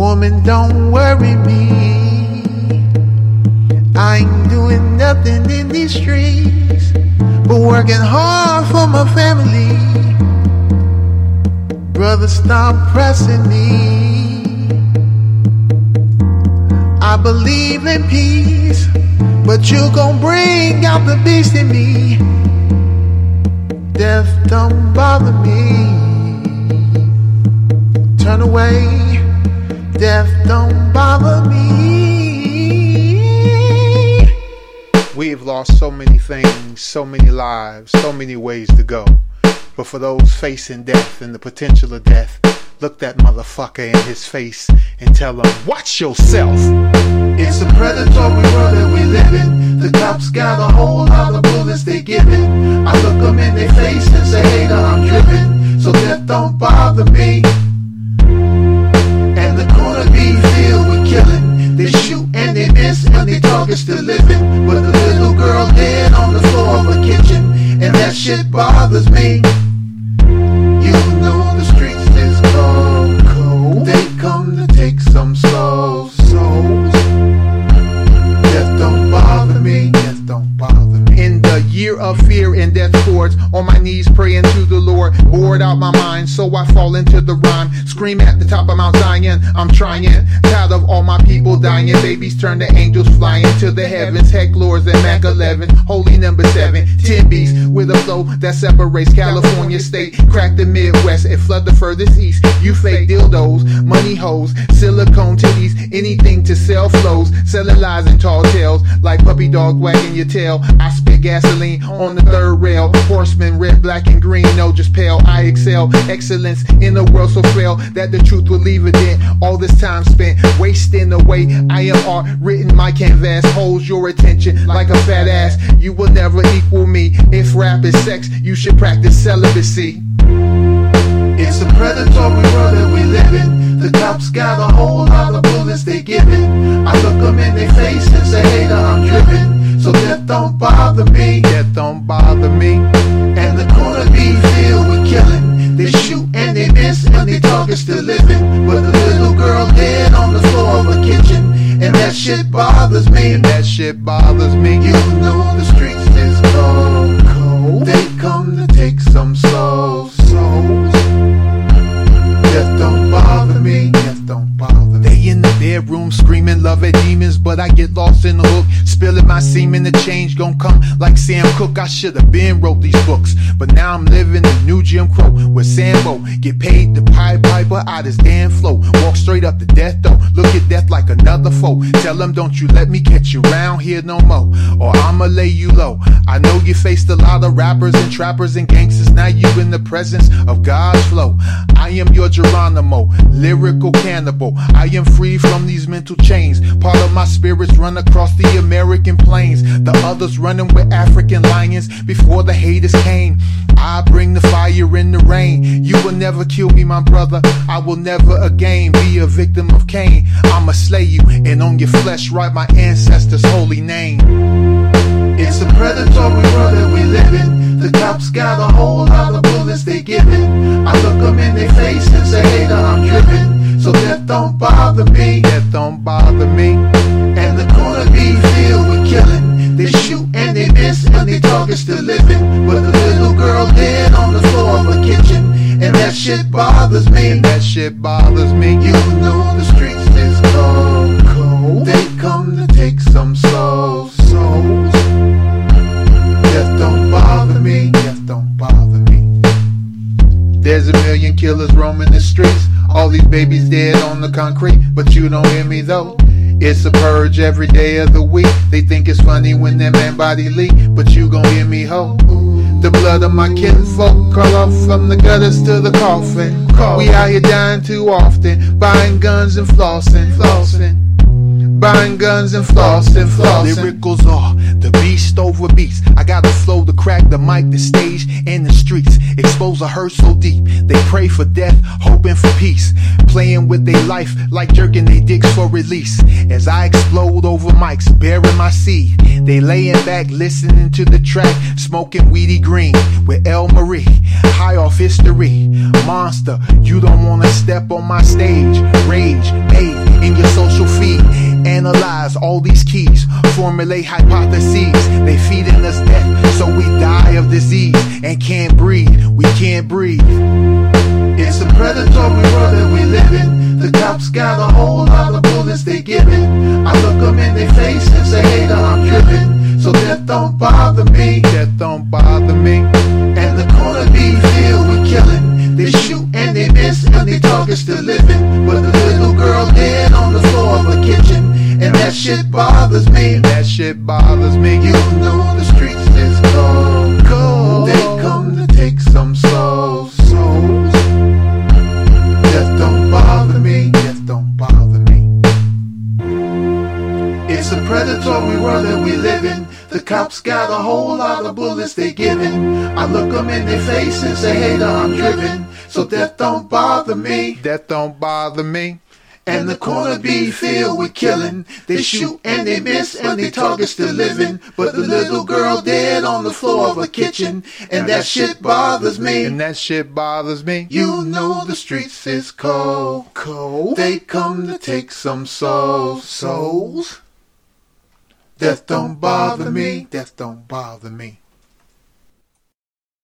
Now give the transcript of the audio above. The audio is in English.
Woman, don't worry me. I ain't doing nothing in these streets, but working hard for my family. Brother, stop pressing me. I believe in peace, but you gon' bring out the beast in me. Death don't bother me. Turn away, We've lost so many things, so many lives, so many ways to go. But for those facing death and the potential of death, look that motherfucker in his face and tell him, watch yourself. It's a predatory world that we live in. The cops got a whole lot of bullets they giving. I look them in their face and say, hater, I'm driven. So death don't bother me. And the corner be filled with killing. They shoot and they miss and they target still living. Shit bothers me. And death chords, on my knees praying to the Lord, bored out my mind, so I fall into the rhyme. Scream at the top of Mount Zion, I'm trying. Tired of all my people dying, babies turn to angels flying to the heavens. Heck lords and Mac 11, holy number 7, 10 beats with a flow that separates California state. Crack the Midwest and flood the furthest east. You fake dildos, money hoes, silicone titties, anything to sell flows. Selling lies and tall tales, like puppy dog wagging your tail. I spit gasoline on the third rail. Horsemen, red, black, and green, no, just pale. I excel, excellence in a world so frail that the truth will leave a dent. All this time spent wasting away. I am art written, my canvas holds your attention like a fat ass. You will never equal me. If rap is sex, you should practice celibacy. It's a predatory world that we live in. The cops got a whole lot of bullets they giving. I look them in their face and say, don't bother me. Death don't bother me. And the corner be filled with killing. They shoot and they miss and they target still living. But the little girl dead on the floor of a kitchen. And that shit bothers me. And that shit bothers me. You know demons, but I get lost in the hook. Spilling my semen, the change gon' come like Sam Cooke. I should've been wrote these books, but now I'm living the New Jim Crow with Sambo. Get paid to Pied Piper out his damn flow. Walk straight up to death though. Look at death like another foe. Tell him don't you let me catch you around here no more, or I'ma lay you low. I know you faced a lot of rappers and trappers and gangsters. Now you in the presence of God's flow. I am your Geronimo, lyrical cannibal. I am free from these mental chains. Part of my spirits run across the American plains. The others running with African lions before the haters came. I bring the fire in the rain. You will never kill me, my brother. I will never again be a victim of Cain. I'ma slay you and on your flesh write my ancestors' holy name. Don't bother me. Death don't bother me. And the corner be filled with killing. They shoot and they miss and they target still living. But the little girl dead on the floor of a kitchen. And that shit bothers me. And that shit bothers me. You know killers roaming the streets. All these babies dead on the concrete, but you don't hear me though. It's a purge every day of the week. They think it's funny when that man body leak, but you gon' hear me ho. The blood of my kinfolk crawl off from the gutters to the coffin. We out here dying too often, buying guns and flossing, flossing. Buying guns and floss and floss. Lyricals are the beast over beats. I got a flow to crack the mic, the stage, and the streets. Expose a hurt so deep. They pray for death, hoping for peace. Playing with their life like jerking their dicks for release. As I explode over mics, bearing my seed. They laying back, listening to the track, smoking weedy green with El Marie. High off history. Monster, you don't wanna step on my stage. Rage, all these keys, formulate hypotheses. They feeding us death, so we die of disease and can't breathe. We can't breathe. It's a predatory world that we live in. The cops got a whole lot of bullets they giving. I look them in their face and say, hater, I'm driven. So death don't bother me. Death don't bother me. Shit bothers me. That shit bothers me. You know the streets is cold. Cold. They come to take some souls. Souls. Death don't bother me. Death don't bother me. It's a predatory world that we live in. The cops got a whole lot of bullets they giving. I look them in their face and say, hater, I'm driven. So death don't bother me. Death don't bother me. And the corner be filled with killing. They shoot and they miss and they target still living. But the little girl dead on the floor of a kitchen. And that shit bothers me. And that shit bothers me. You know the streets is cold. Cold. They come to take some souls. Souls. Death don't bother me. Death don't bother me.